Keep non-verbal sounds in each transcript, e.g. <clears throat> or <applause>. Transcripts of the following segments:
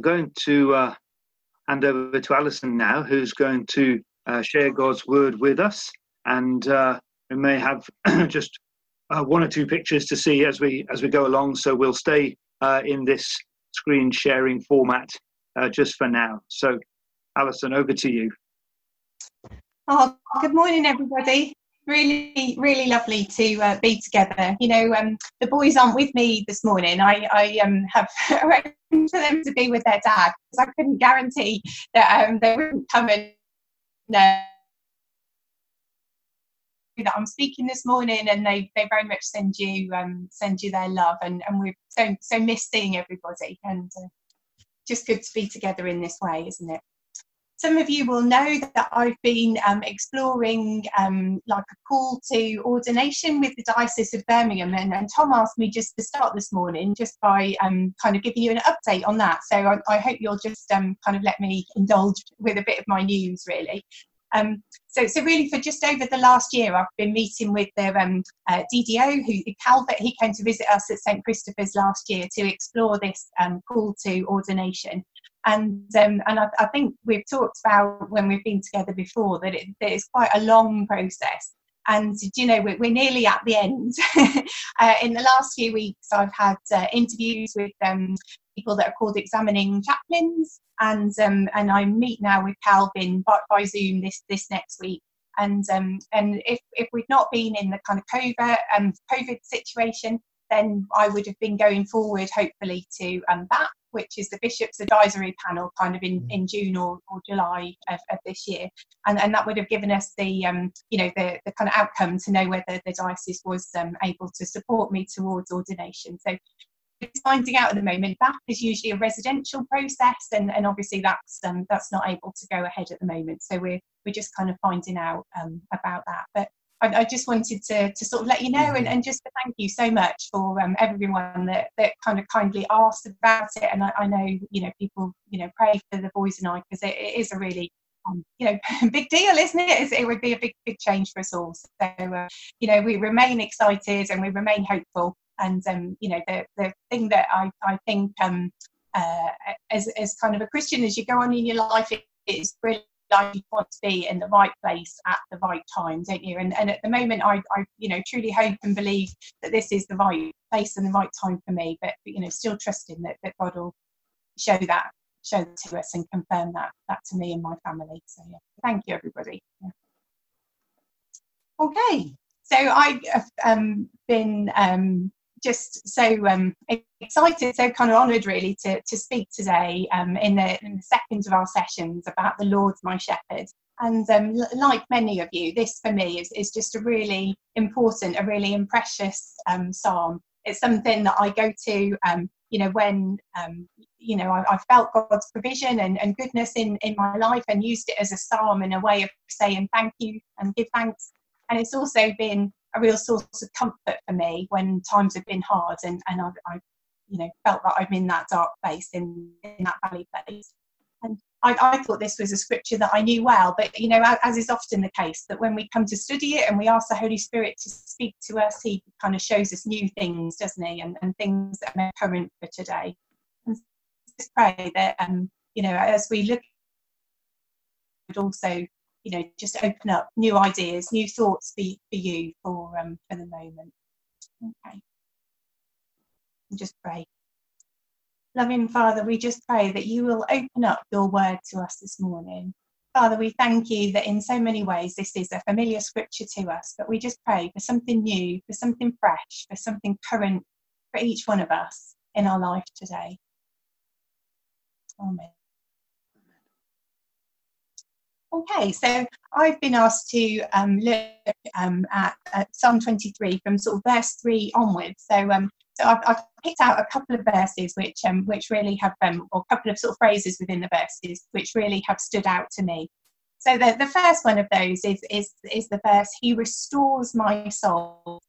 going to uh, hand over to Alison now, who's going to uh, share God's word with us, and uh, we may have <clears throat> just uh, one or two pictures to see as we as we go along. So we'll stay uh, in this screen sharing format uh, just for now. So, Alison, over to you. Oh, good morning, everybody really really lovely to uh, be together you know um, the boys aren't with me this morning i, I um, have <laughs> arranged for them to be with their dad because i couldn't guarantee that um, they wouldn't come and uh, that I'm speaking this morning, and they, they very much send you um, send you their love, and, and we're so so miss seeing everybody, and uh, just good to be together in this way, isn't it? Some of you will know that I've been um, exploring um, like a call to ordination with the Diocese of Birmingham, and, and Tom asked me just to start this morning just by um, kind of giving you an update on that. So I, I hope you'll just um, kind of let me indulge with a bit of my news, really. Um, so, so really, for just over the last year, I've been meeting with the um, uh, DDO, who Calvert. He came to visit us at St Christopher's last year to explore this um, call to ordination. And um, and I, I, think we've talked about when we've been together before that it, that it's quite a long process. And you know we're, we're nearly at the end. <laughs> uh, in the last few weeks, I've had uh, interviews with um, people that are called examining chaplains, and um, and I meet now with Calvin by, Zoom this this next week. And um, and if if we'd not been in the kind of COVID um, COVID situation, then I would have been going forward, hopefully, to um, that, which is the Bishop's Advisory Panel, kind of in, mm. in June or, or July of, of this year. And, and that would have given us the, um, you know, the, the kind of outcome to know whether the diocese was um, able to support me towards ordination. So finding out at the moment that is usually a residential process and, and obviously that's um, that's not able to go ahead at the moment so we're we're just kind of finding out um, about that but I, I, just wanted to, to sort of let you know and, mm-hmm. and just thank you so much for um, everyone that, that kind of kindly asked about it and I, I know you know people you know pray for the boys and I because it, it is a really um, you know, <laughs> big deal, isn't it? it would be a bbig, big change for us all. So, uh, you know, we remain excited and we remain hopeful and um, you know, the the thing that I I think um, uh, as as kind of a Christian, as you go on in your life, it is really like you want to be in the right place at the right time, don't you? And and at the moment, I I you know truly hope and believe that this is the right place and the right time for me. But, but you know, still trusting that that God will show that show to us and confirm that that to me and my family. So yeah, thank you everybody. Yeah. Okay, so I've um, been um, just so um, excited, so kind of honoured really to, to speak today um, in, the, in the second of our sessions about the Lord's my shepherd. And um, like many of you, this for me is, is just a really important, a really precious um, psalm. It's something that I go to, um, you know, when, um, you know, I, I, felt God's provision and, and goodness in, in my life and used it as a psalm in a way of saying thank you and give thanks. And it's also been a real source of comfort for me when times have been hard and, and I, I you know, felt that I'm in that dark place, in, in that valley place. And I, I, thought this was a scripture that I knew well, but you know, as is often the case, that when we come to study it and we ask the Holy Spirit to speak to us, He kind of shows us new things, doesn't He, and, and things that are current for today. And just pray that, um, you know, as we look, also you know just open up new ideas new thoughts for, for you for um for the moment. Okay. And just pray. Loving father we just pray that you will open up your word to us this morning. Father we thank you that in so many ways this is a familiar scripture to us but we just pray for something new for something fresh for something current for each one of us in our life today. Amen Okay, so I've been asked to um, look um, at, at, Psalm 23 from sort of verse 3 onwards. So, um, so I've, I've, picked out a couple of verses which um, which really have, um, or a couple of sort of phrases within the verses which really have stood out to me. So the, the first one of those is, is, is the verse, He restores my soul.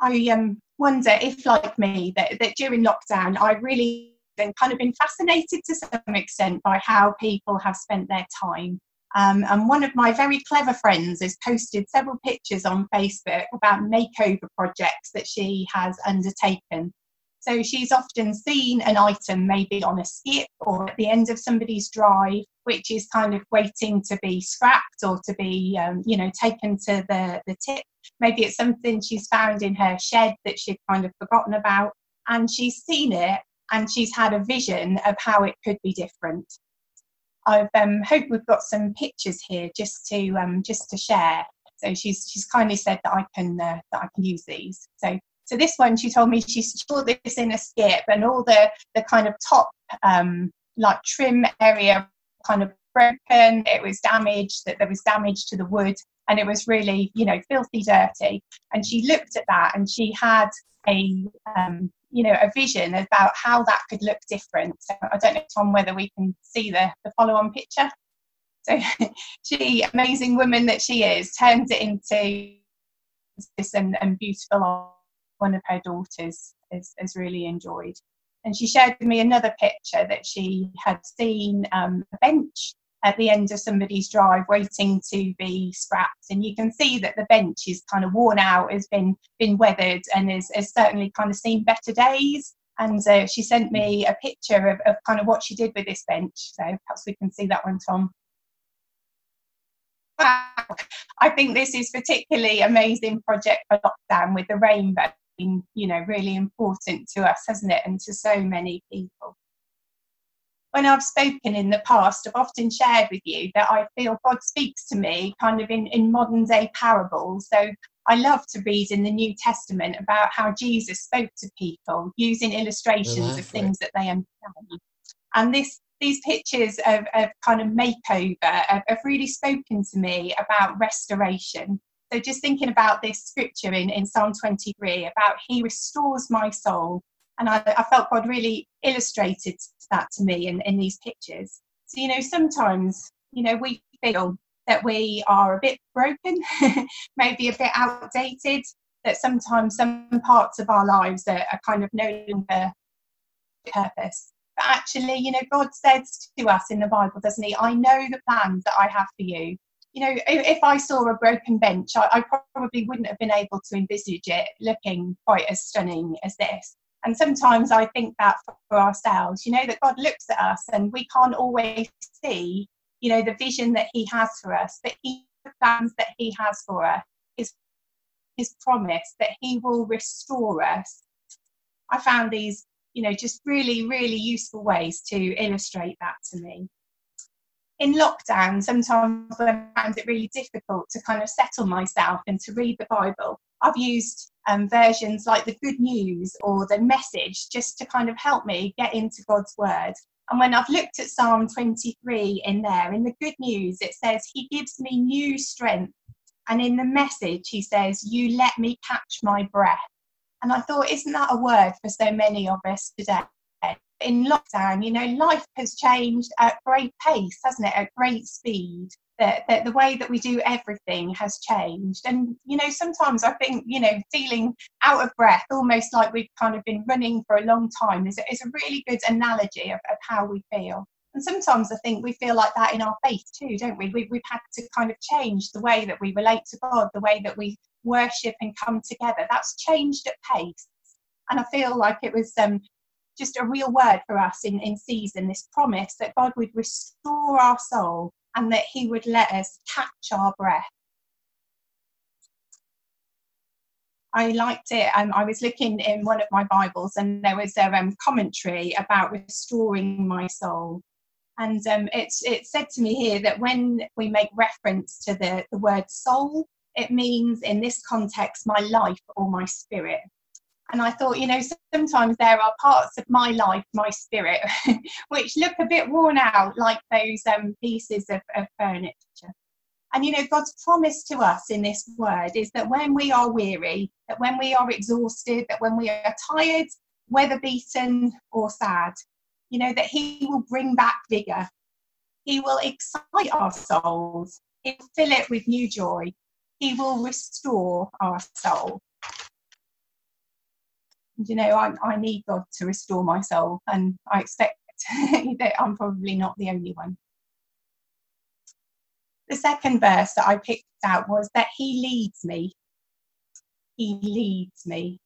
I um, wonder if, like me, that, that during lockdown, I really and kind of been fascinated to some extent by how people have spent their time. Um, and one of my very clever friends has posted several pictures on Facebook about makeover projects that she has undertaken. So she's often seen an item maybe on a skip or at the end of somebody's drive, which is kind of waiting to be scrapped or to be, um, you know, taken to the, the tip. Maybe it's something she's found in her shed that she'd kind of forgotten about. And she's seen it and she's had a vision of how it could be different. I've um, hope we've got some pictures here just to um, just to share. So she's she's kindly said that I can uh, that I can use these. So so this one, she told me she saw this in a skip, and all the the kind of top um, like trim area kind of broken. It was damaged. That there was damage to the wood, and it was really you know filthy dirty. And she looked at that, and she had a um, you know a vision about how that could look different. So I don't know, Tom, whether we can see the the follow on picture. So <laughs> she, amazing woman that she is, turns it into this and, and beautiful one of her daughters has, has really enjoyed. And she shared with me another picture that she had seen um, a bench at the end of somebody's drive waiting to be scrapped. And you can see that the bench is kind of worn out, has been been weathered, and has, has certainly kind of seen better days. And uh, she sent me a picture of, of kind of what she did with this bench. So perhaps we can see that one, Tom. I think this is particularly amazing project for lockdown with the rainbow been, you know, really important to us, hasn't it, and to so many people. When I've spoken in the past, I've often shared with you that I feel God speaks to me kind of in, in modern day parables. So I love to read in the New Testament about how Jesus spoke to people using illustrations of things that they understand. And this these pictures of, of kind of makeover have, have really spoken to me about restoration so just thinking about this scripture in, in Psalm 23 about He restores my soul. And I, I felt God really illustrated that to me in, in these pictures. So, you know, sometimes, you know, we feel that we are a bit broken, <laughs> maybe a bit outdated, that sometimes some parts of our lives are, are kind of no longer purpose. But actually, you know, God says to us in the Bible, doesn't He? I know the plans that I have for you you know, if, I saw a broken bench, I, I, probably wouldn't have been able to envisage it looking quite as stunning as this. And sometimes I think that for ourselves, you know, that God looks at us and we can't always see, you know, the vision that He has for us, but He plans that He has for us, His His promise that He will restore us. I found these, you know, just really, really useful ways to illustrate that to me in lockdown, sometimes I found it really difficult to kind of settle myself and to read the Bible, I've used um, versions like the Good News or the Message just to kind of help me get into God's Word. And when I've looked at Psalm 23 in there, in the Good News, it says, He gives me new strength. And in the Message, He says, You let me catch my breath. And I thought, isn't that a word for so many of us today? in lockdown, you know, life has changed at great pace, hasn't it? At great speed. That, that the way that we do everything has changed. And, you know, sometimes I think, you know, feeling out of breath, almost like we've kind of been running for a long time, is, is a really good analogy of, of how we feel. And sometimes I think we feel like that in our faith too, don't we? we? We've had to kind of change the way that we relate to God, the way that we worship and come together. That's changed at pace. And I feel like it was um, just a real word for us in, in season this promise that God would restore our soul and that He would let us catch our breath. I liked it. Um, I was looking in one of my Bibles and there was a um, commentary about restoring my soul. And um, it said to me here that when we make reference to the, the word soul, it means in this context my life or my spirit. And I thought, you know, sometimes there are parts of my life, my spirit, <laughs> which look a bit worn out, like those um, pieces of, of furniture. And you know, God's promise to us in this word is that when we are weary, that when we are exhausted, that when we are tired, weather beaten, or sad, you know, that He will bring back vigor. He will excite our souls. He will fill it with new joy. He will restore our soul you know, I, I need God to restore my soul, and I expect <laughs> that I'm probably not the only one. The second verse that I picked out was that He leads me. He leads me.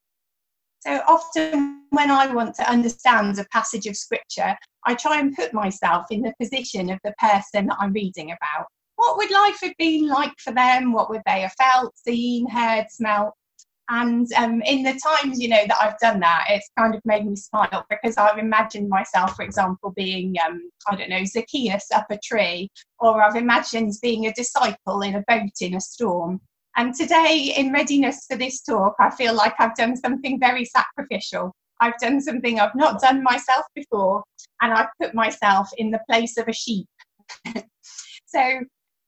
So often, when I want to understand a passage of scripture, I try and put myself in the position of the person that I'm reading about. What would life have been like for them? What would they have felt, seen, heard, smelt? And um, in the times, you know, that I've done that, it's kind of made me smile because I've imagined myself, for example, being, um, I don't know, Zacchaeus up a tree, or I've imagined being a disciple in a boat in a storm. And today, in readiness for this talk, I feel like I've done something very sacrificial. I've done something I've not done myself before, and I've put myself in the place of a sheep. <laughs> so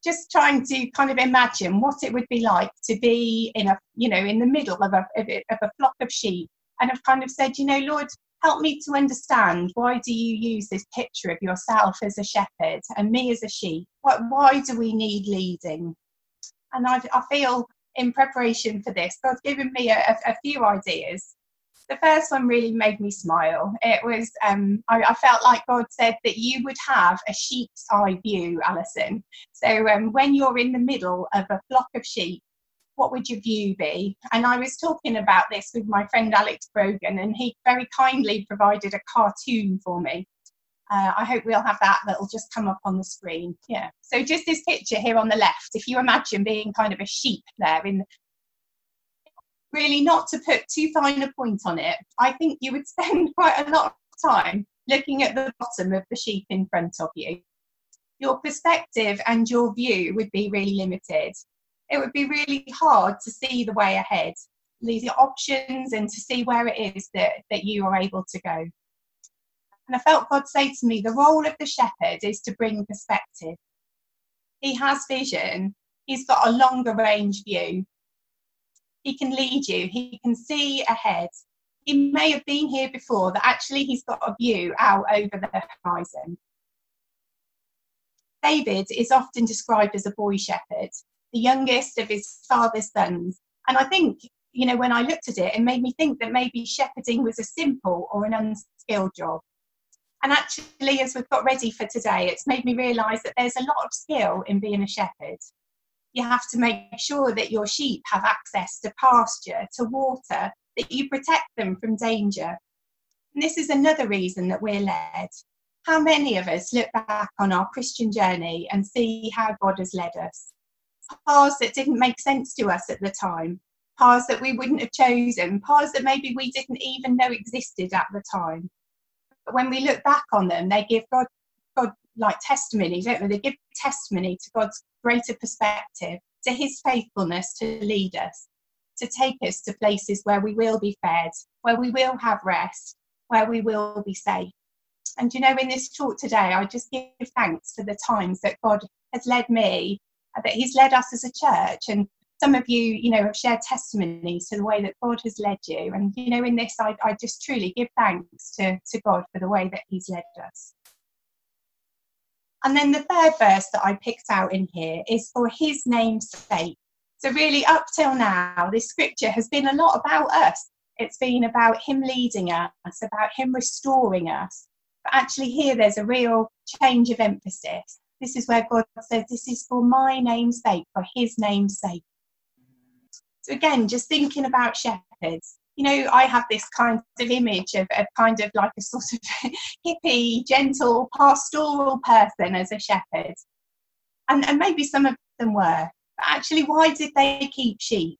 just trying to kind of imagine what it would be like to be in a you know in the middle of a, of a flock of sheep. And have kind of said you know lord help me to understand why do you use this picture of yourself as a shepherd and me as a sheep? What, why do we need leading? And I, I feel in preparation for this god's given me a, a few ideas the first one really made me smile. It was, um, I, I, felt like God said that you would have a sheep's eye view, Alison. So um, when you're in the middle of a flock of sheep, what would your view be? And I was talking about this with my friend Alex Brogan, and he very kindly provided a cartoon for me. Uh, I hope we'll have that that'll just come up on the screen. Yeah. So just this picture here on the left, if you imagine being kind of a sheep there in really not to put too fine a point on it, I think you would <laughs> spend quite a lot of time looking at the bottom of the sheep in front of you. Your perspective and your view would be really limited. It would be really hard to see the way ahead, the options, and to see where it is that, that you are able to go. And I felt God say to me, the role of the shepherd is to bring perspective. He has vision, he's got a longer range view, he can lead you, he can see ahead. He may have been here before, that actually he's got a view out over the horizon. David is often described as a boy shepherd, the youngest of his father's sons. And I think, you know, when I looked at it, it made me think that maybe shepherding was a simple or an unskilled job. And actually, as we've got ready for today, it's made me realise that there's a lot of skill in being a shepherd you have to make sure that your sheep have access to pasture, to water, that you protect them from danger. And this is another reason that we're led. How many of us look back on our Christian journey and see how God has led us? Paths that didn't make sense to us at the time, paths that we wouldn't have chosen, paths that maybe we didn't even know existed at the time. But when we look back on them, they give God, God like testimony, don't they? They give testimony to God's greater perspective, to his faithfulness to lead us, to take us to places where we will be fed, where we will have rest, where we will be safe. And you know, in this talk today, I just give thanks for the times that God has led me, uh, that He's led us as a church. And some of you, you know, have shared testimonies to the way that God has led you. And, you know, in this, I, I just truly give thanks to, to God for the way that He's led us. And then the third verse that I picked out in here is for his name's sake. So, really, up till now, this scripture has been a lot about us. It's been about him leading us, about him restoring us. But actually, here there's a real change of emphasis. This is where God says, This is for my name's sake, for his name's sake. So, again, just thinking about shepherds, you know, I have this kind of image of, of kind of like a sort of <laughs> hippie, gentle, pastoral person as a shepherd. And, and maybe some of them were. But actually, why did they keep sheep?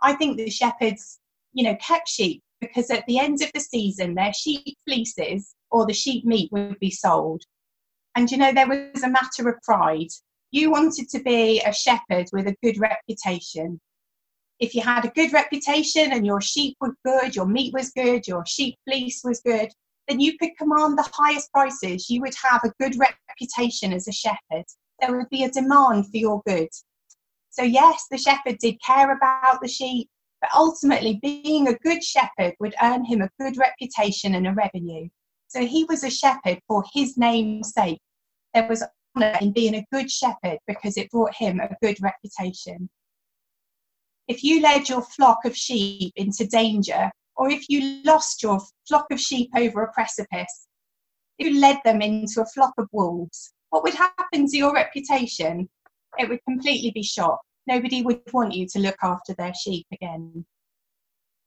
I think the shepherds, you know, kept sheep because at the end of the season, their sheep fleeces or the sheep meat would be sold. And, you know, there was a matter of pride. You wanted to be a shepherd with a good reputation if you had a good reputation and your sheep were good, your meat was good, your sheep fleece was good, then you could command the highest prices. You would have a good reputation as a shepherd. There would be a demand for your good. So, yes, the shepherd did care about the sheep, but ultimately, being a good shepherd would earn him a good reputation and a revenue. So, he was a shepherd for his name's sake. There was honour in being a good shepherd because it brought him a good reputation if you led your flock of sheep into danger, or if you lost your flock of sheep over a precipice, if you led them into a flock of wolves, what would happen to your reputation? It would completely be shot. Nobody would want you to look after their sheep again.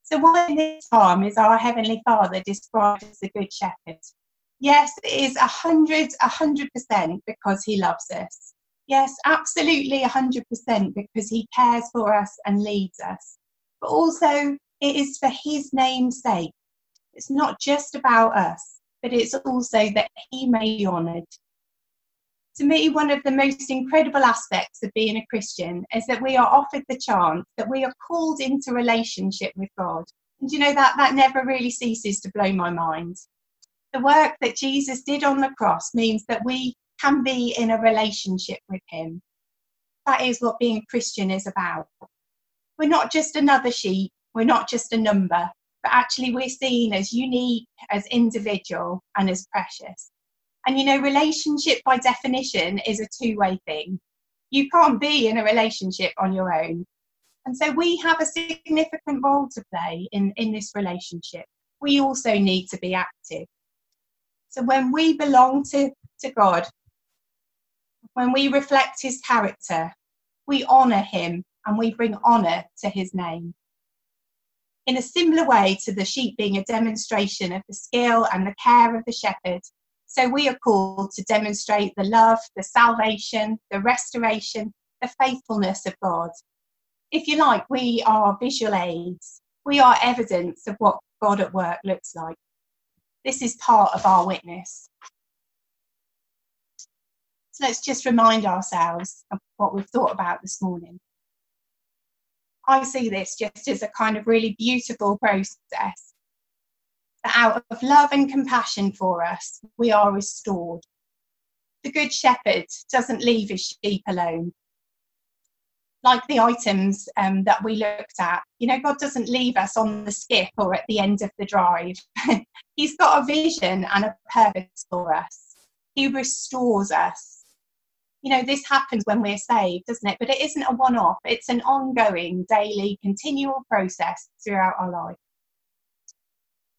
So, why in this psalm is our Heavenly Father described as the Good Shepherd? Yes, it is a hundred, a hundred percent because He loves us. Yes, absolutely a hundred percent because He cares for us and leads us. But also, it is for His name's sake. It's not just about us, but it's also that He may be honoured. To me, one of the most incredible aspects of being a Christian is that we are offered the chance that we are called into relationship with God. And you know that that never really ceases to blow my mind. The work that Jesus did on the cross means that we can be in a relationship with Him. That is what being a Christian is about. We're not just another sheep, we're not just a number, but actually we're seen as unique, as individual, and as precious. And you know, relationship by definition is a two way thing. You can't be in a relationship on your own. And so we have a significant role to play in, in this relationship. We also need to be active. So when we belong to, to God, when we reflect his character, we honour him and we bring honour to his name. In a similar way to the sheep being a demonstration of the skill and the care of the shepherd, so we are called to demonstrate the love, the salvation, the restoration, the faithfulness of God. If you like, we are visual aids. We are evidence of what God at work looks like. This is part of our witness. Let's just remind ourselves of what we've thought about this morning. I see this just as a kind of really beautiful process that out of love and compassion for us, we are restored. The Good Shepherd doesn't leave his sheep alone. Like the items um, that we looked at, you know, God doesn't leave us on the skip or at the end of the drive. <laughs> He's got a vision and a purpose for us. He restores us. You know, this happens when we're saved, doesn't it? But it isn't a one off, it's an ongoing, daily, continual process throughout our life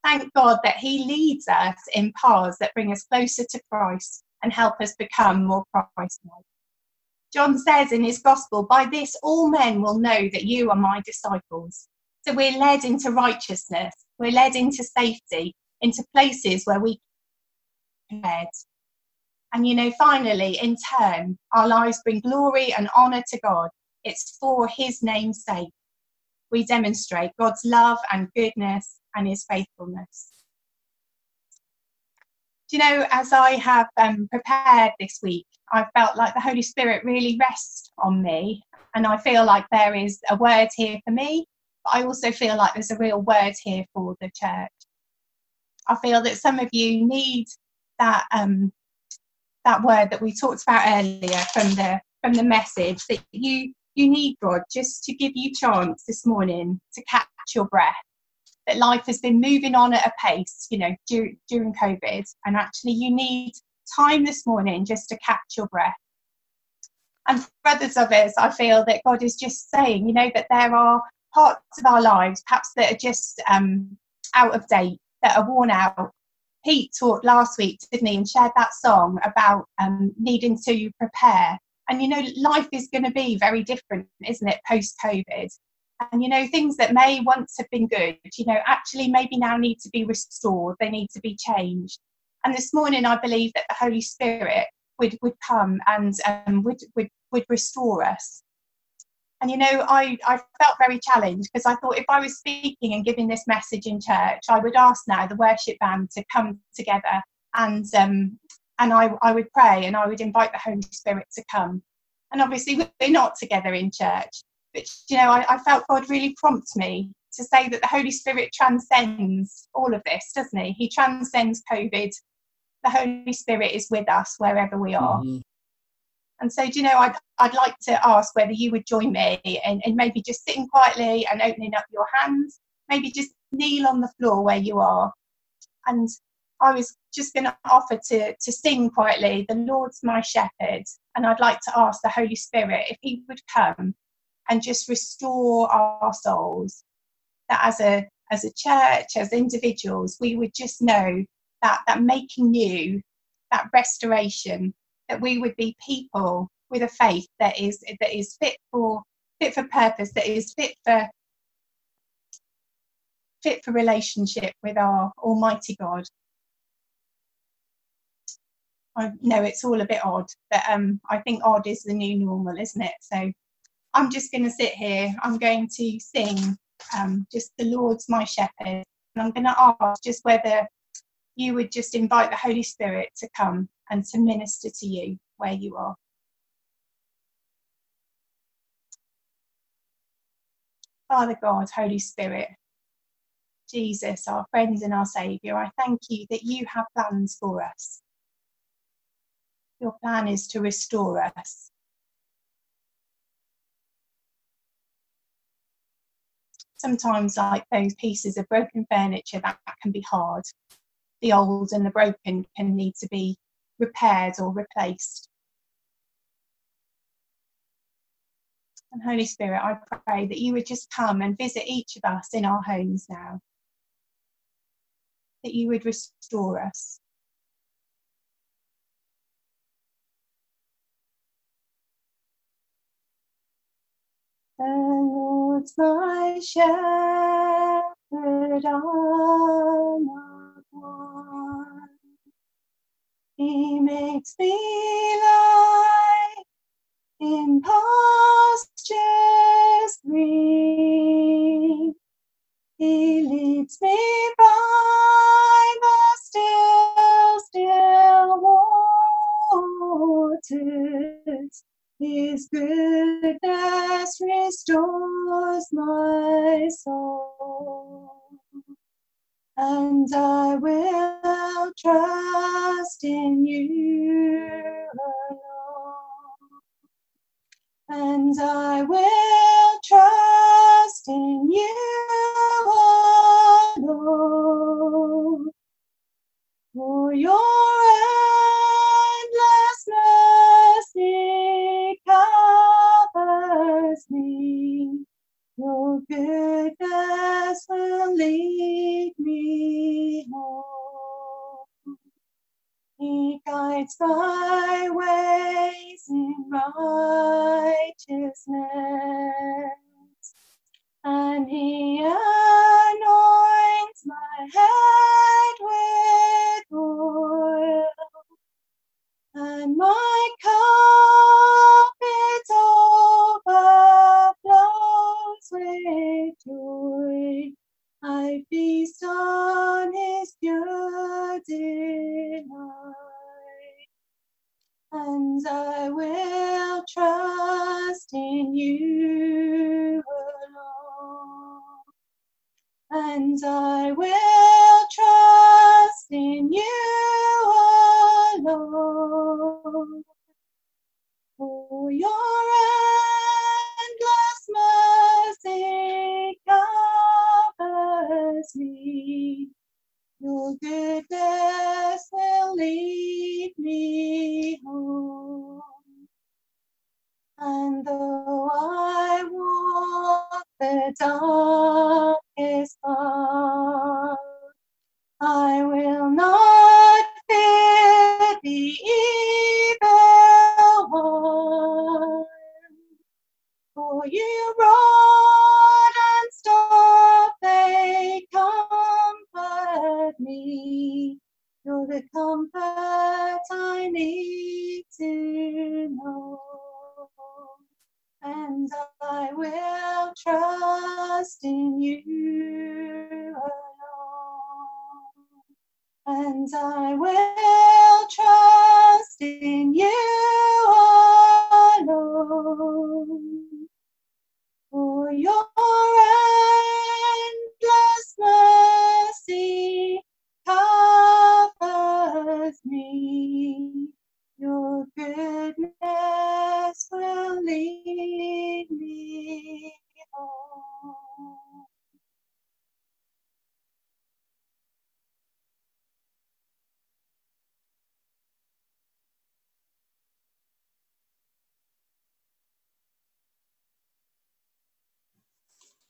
thank God that He leads us in paths that bring us closer to Christ and help us become more Christ like. John says in his gospel, By this all men will know that you are my disciples. So we're led into righteousness, we're led into safety, into places where we can head. And you know, finally, in turn, our lives bring glory and honour to God. It's for His name's sake. We demonstrate God's love and goodness and his faithfulness. Do you know, as I have um, prepared this week, I felt like the Holy Spirit really rests on me, and I feel like there is a word here for me, but I also feel like there's a real word here for the church. I feel that some of you need that um, that word that we talked about earlier from the from the message that you you need God just to give you chance this morning to catch your breath that life has been moving on at a pace, you know, during, during COVID, and actually you need time this morning just to catch your breath. And for others of us, I feel that God is just saying, you know, that there are parts of our lives perhaps that are just um, out of date, that are worn out. Pete talked last week, didn't he, and shared that song about um, needing to prepare. And you know, life is going to be very different, isn't it, post COVID? and you know things that may once have been good you know actually maybe now need to be restored they need to be changed and this morning i believe that the holy spirit would would come and um, would, would would restore us and you know i i felt very challenged because i thought if i was speaking and giving this message in church i would ask now the worship band to come together and um and I, I would pray and I would invite the Holy Spirit to come. And obviously, we're not together in church, but you know, I, I felt God really prompt me to say that the Holy Spirit transcends all of this, doesn't he? He transcends COVID. The Holy Spirit is with us wherever we are. Mm-hmm. And so, do you know, I'd, I'd like to ask whether you would join me and, in maybe just sitting quietly and opening up your hands, maybe just kneel on the floor where you are. And I was just going to offer to, to sing quietly, The Lord's my shepherd. And I'd like to ask the Holy Spirit if he would come and just restore our souls. That as a as a church, as individuals, we would just know that that making new, that restoration, that we would be people with a faith that is that is fit for fit for purpose, that is fit for fit for relationship with our Almighty God. I know it's all a bit odd, but um, I think odd is the new normal, isn't it? So I'm just going to sit here. I'm going to sing um, just the Lord's my shepherd. And I'm going to ask just whether you would just invite the Holy Spirit to come and to minister to you where you are. Father God, Holy Spirit, Jesus, our friend and our Saviour, I thank you that you have plans for us. Your plan is to restore us. Sometimes, like those pieces of broken furniture, that, that can be hard. The old and the broken can need to be repaired or replaced. And Holy Spirit, I pray that you would just come and visit each of us in our homes now. That you would restore us. The Lord's my shepherd, I'll not. He makes me lie in pastures green. He leads me by the still, still waters his goodness restores my soul, and I will trust in you alone, and I will trust in you alone.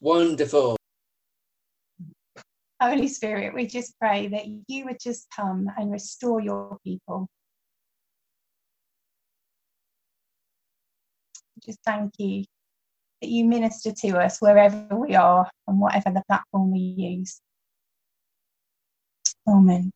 Wonderful. Holy Spirit, we just pray that you would just come and restore your people. Just thank you that you minister to us wherever we are and whatever the platform we use. Amen.